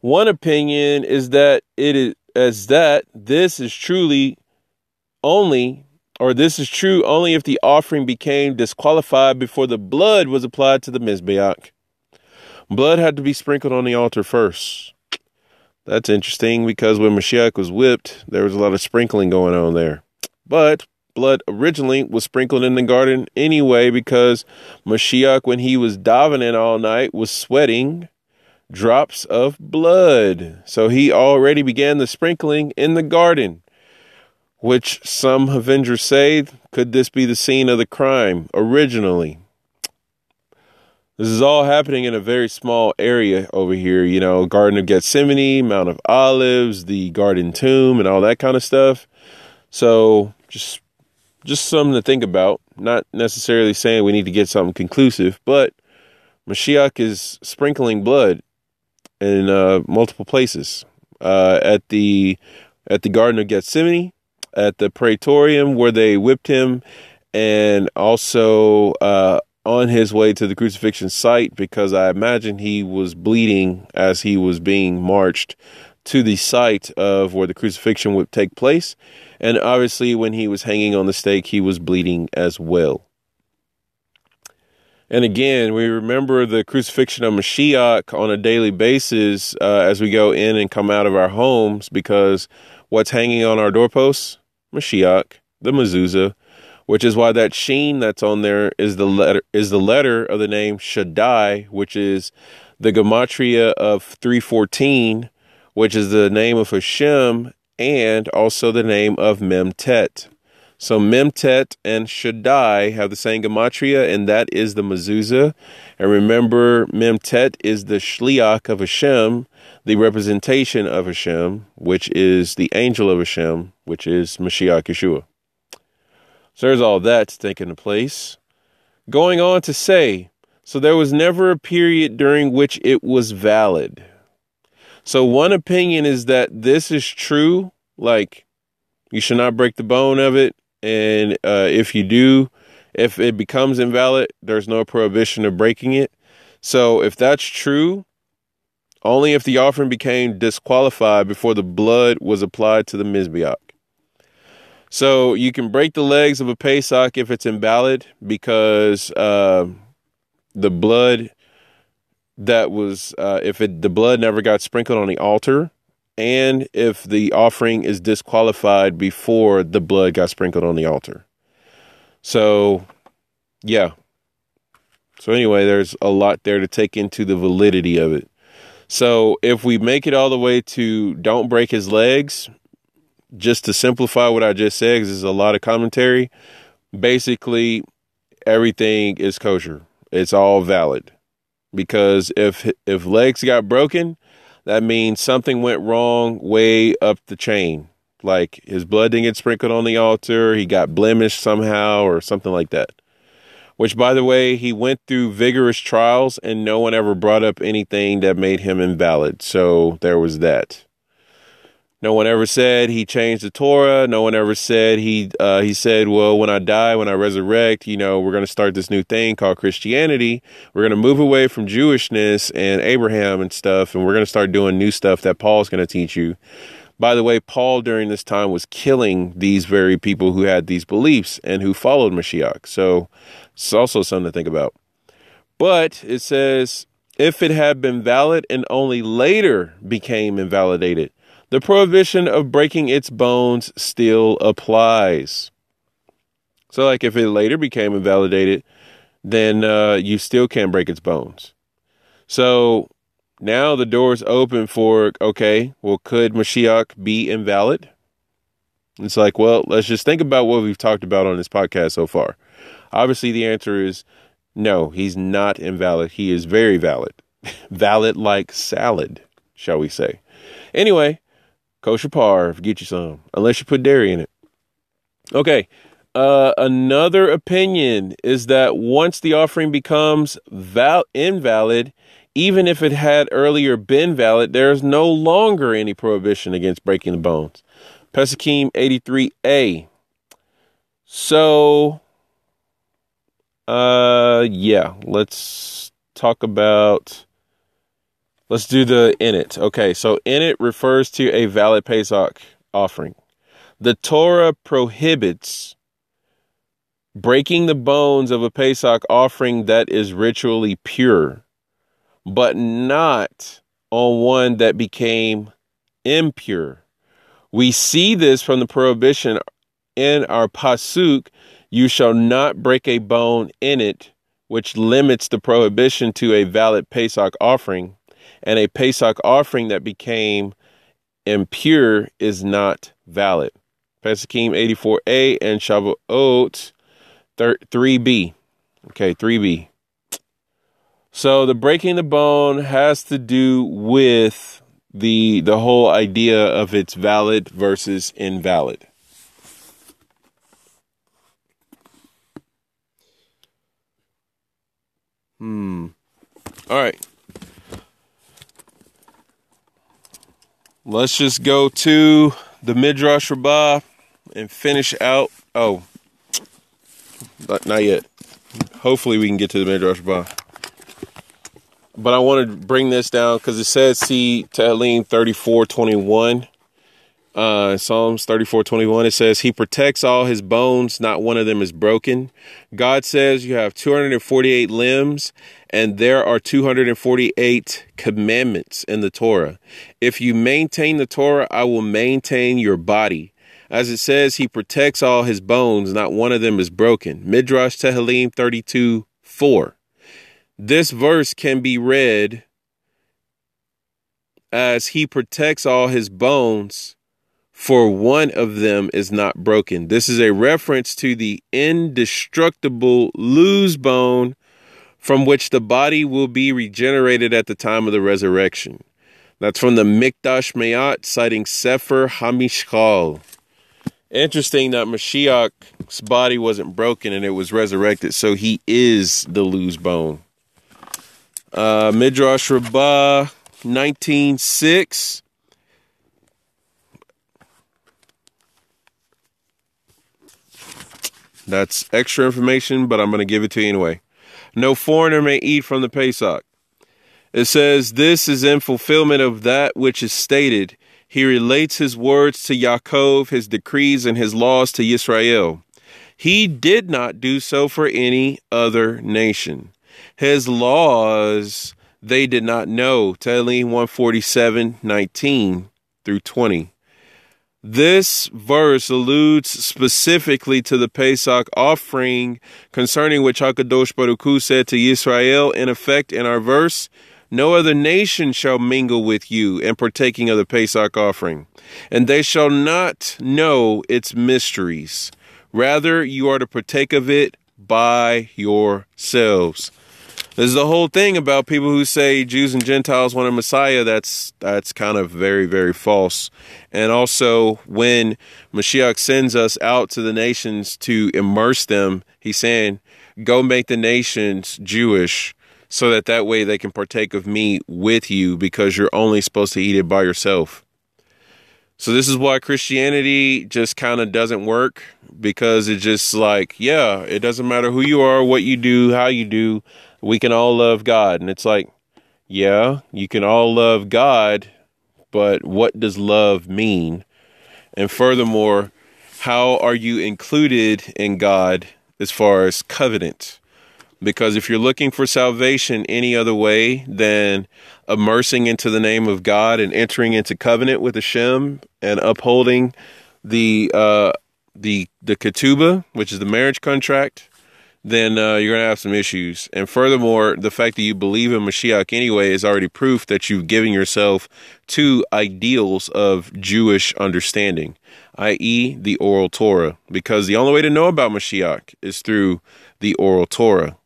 One opinion is that it is as that this is truly only or this is true only if the offering became disqualified before the blood was applied to the Mizbeach. Blood had to be sprinkled on the altar first. That's interesting because when Mashiach was whipped, there was a lot of sprinkling going on there. But blood originally was sprinkled in the garden anyway because Mashiach, when he was davening all night, was sweating drops of blood. So he already began the sprinkling in the garden which some Avengers say could this be the scene of the crime originally? This is all happening in a very small area over here, you know, Garden of Gethsemane, Mount of Olives, the Garden Tomb, and all that kind of stuff. So just just something to think about. Not necessarily saying we need to get something conclusive, but Mashiach is sprinkling blood in uh, multiple places. Uh, at the at the Garden of Gethsemane, at the Praetorium where they whipped him, and also uh, on his way to the crucifixion site because I imagine he was bleeding as he was being marched to the site of where the crucifixion would take place. And obviously, when he was hanging on the stake, he was bleeding as well. And again, we remember the crucifixion of Mashiach on a daily basis uh, as we go in and come out of our homes because what's hanging on our doorposts? Mashiach, the mezuzah, which is why that sheen that's on there is the letter is the letter of the name Shaddai, which is the gematria of 314, which is the name of Hashem and also the name of Memtet. So Memtet and Shaddai have the same gematria, and that is the mezuzah. And remember, Memtet is the shliach of Hashem, the representation of Hashem, which is the angel of Hashem, which is Mashiach Yeshua. So there's all that taking place. Going on to say, so there was never a period during which it was valid. So one opinion is that this is true, like you should not break the bone of it, and uh, if you do, if it becomes invalid, there's no prohibition of breaking it. So if that's true, only if the offering became disqualified before the blood was applied to the Mizbeach. So you can break the legs of a Pesach if it's invalid because uh, the blood that was, uh, if it, the blood never got sprinkled on the altar, and if the offering is disqualified before the blood got sprinkled on the altar. So, yeah. So, anyway, there's a lot there to take into the validity of it. So if we make it all the way to don't break his legs, just to simplify what I just said, because there's a lot of commentary, basically everything is kosher. It's all valid. Because if if legs got broken, that means something went wrong way up the chain. Like his blood didn't get sprinkled on the altar, he got blemished somehow or something like that. Which, by the way, he went through vigorous trials and no one ever brought up anything that made him invalid. So there was that. No one ever said he changed the Torah. No one ever said he uh, he said, "Well, when I die, when I resurrect, you know, we're going to start this new thing called Christianity. We're going to move away from Jewishness and Abraham and stuff, and we're going to start doing new stuff that Paul's going to teach you." By the way, Paul during this time was killing these very people who had these beliefs and who followed Mashiach. So it's also something to think about. But it says, if it had been valid and only later became invalidated, the prohibition of breaking its bones still applies. So, like if it later became invalidated, then uh, you still can't break its bones. So now the door is open for okay, well, could Mashiach be invalid? It's like, well, let's just think about what we've talked about on this podcast so far. Obviously, the answer is no, he's not invalid. He is very valid. valid like salad, shall we say. Anyway, Kosher parv, get you some, unless you put dairy in it. Okay. Uh, another opinion is that once the offering becomes val- invalid, even if it had earlier been valid, there is no longer any prohibition against breaking the bones. Pesachim 83a. So, uh, yeah, let's talk about Let's do the in it. Okay, so in it refers to a valid Pesach offering. The Torah prohibits breaking the bones of a Pesach offering that is ritually pure, but not on one that became impure. We see this from the prohibition in our pasuk, you shall not break a bone in it, which limits the prohibition to a valid Pesach offering and a Pesach offering that became impure is not valid. Pesachim 84a and Shavuot 3b. Okay, 3b. So the breaking the bone has to do with the the whole idea of it's valid versus invalid. Hmm. All right. Let's just go to the Midrash Rabbah and finish out. Oh, not yet. Hopefully, we can get to the Midrash Rabbah. But I want to bring this down because it says, see Tehillim 34 21 uh, Psalms 34 21, it says, He protects all his bones, not one of them is broken. God says you have 248 limbs, and there are 248 commandments in the Torah. If you maintain the Torah, I will maintain your body. As it says, He protects all his bones, not one of them is broken. Midrash Tehillim 32 4. This verse can be read as He protects all his bones for one of them is not broken. This is a reference to the indestructible loose bone from which the body will be regenerated at the time of the resurrection. That's from the Mikdash Ma'at, citing Sefer Hamishkal. Interesting that Mashiach's body wasn't broken and it was resurrected, so he is the loose bone. Uh, Midrash Rabbah 19.6 That's extra information, but I'm going to give it to you anyway. No foreigner may eat from the Pesach. It says, This is in fulfillment of that which is stated. He relates his words to Yaakov, his decrees and his laws to Israel. He did not do so for any other nation. His laws they did not know. Tehillim 147, 19 through 20. This verse alludes specifically to the Pesach offering concerning which HaKadosh Baruch Hu said to Israel, in effect, in our verse, no other nation shall mingle with you in partaking of the Pesach offering, and they shall not know its mysteries. Rather, you are to partake of it by yourselves. There's the whole thing about people who say Jews and Gentiles want a Messiah. That's that's kind of very very false. And also, when Mashiach sends us out to the nations to immerse them, he's saying, "Go make the nations Jewish." So that that way they can partake of meat with you because you're only supposed to eat it by yourself. So this is why Christianity just kind of doesn't work because it's just like, yeah, it doesn't matter who you are, what you do, how you do we can all love God. And it's like, yeah, you can all love God, but what does love mean? And furthermore, how are you included in God as far as covenant? Because if you're looking for salvation any other way than immersing into the name of God and entering into covenant with Hashem and upholding the uh, the the ketubah, which is the marriage contract, then uh, you're going to have some issues. And furthermore, the fact that you believe in Mashiach anyway is already proof that you've given yourself to ideals of Jewish understanding, i.e., the oral Torah, because the only way to know about Mashiach is through the oral Torah.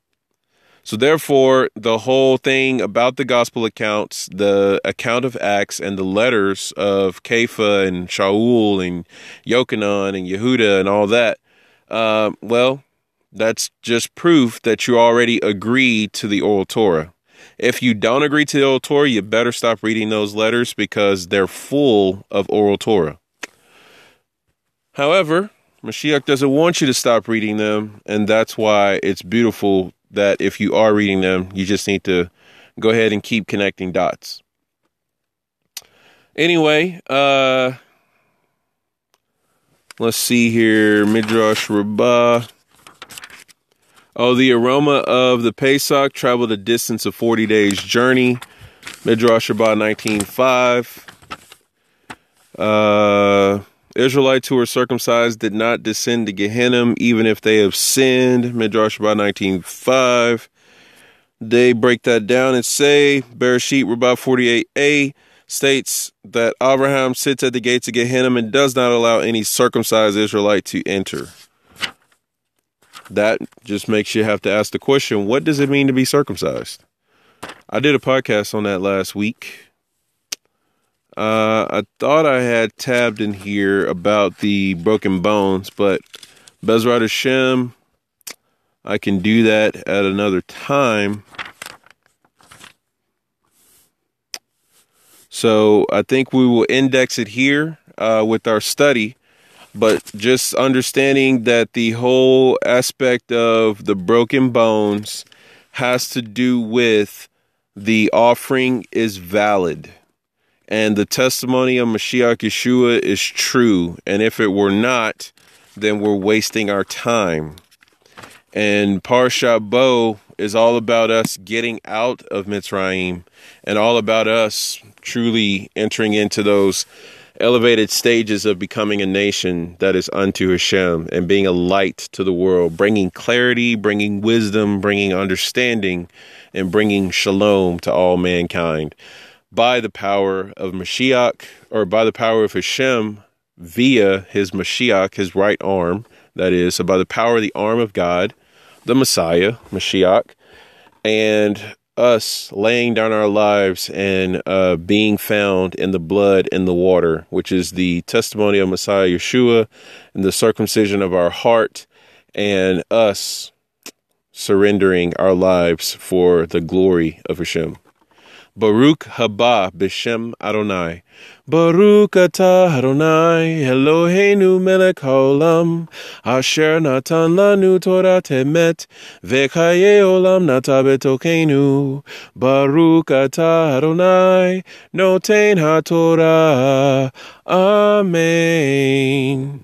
So, therefore, the whole thing about the gospel accounts, the account of Acts, and the letters of Kepha and Shaul and Yochanan and Yehuda and all that, uh, well, that's just proof that you already agree to the oral Torah. If you don't agree to the oral Torah, you better stop reading those letters because they're full of oral Torah. However, Mashiach doesn't want you to stop reading them, and that's why it's beautiful that if you are reading them, you just need to go ahead and keep connecting dots. Anyway, uh let's see here. Midrash Rabbah. Oh, the aroma of the Pesach traveled a distance of 40 days' journey. Midrash Rabbah 19.5. Uh, Israelites who were circumcised did not descend to Gehenna, even if they have sinned. Midrash Rabbah 19.5. They break that down and say, Bereshit Rabbah 48a states that Abraham sits at the gates of Gehenna and does not allow any circumcised Israelite to enter that just makes you have to ask the question what does it mean to be circumcised? I did a podcast on that last week. Uh, I thought I had tabbed in here about the broken bones, but Bezrat Hashem, I can do that at another time. So I think we will index it here uh, with our study but just understanding that the whole aspect of the broken bones has to do with the offering is valid and the testimony of Mashiach Yeshua is true. And if it were not, then we're wasting our time. And Parsha Bo is all about us getting out of Mitzrayim and all about us truly entering into those elevated stages of becoming a nation that is unto Hashem and being a light to the world, bringing clarity, bringing wisdom, bringing understanding, and bringing shalom to all mankind. By the power of Mashiach or by the power of Hashem via his Mashiach, his right arm, that is, so by the power of the arm of God, the Messiah, Mashiach, and us laying down our lives and uh, being found in the blood and the water, which is the testimony of Messiah Yeshua and the circumcision of our heart, and us surrendering our lives for the glory of Hashem. Baruch haba b'shem Adonai. Baruch atah Adonai Eloheinu melech haolam asher natan lanu Torat emet v'chaye olam nata betokenu. Baruch atah Adonai noten haTorah. Amen.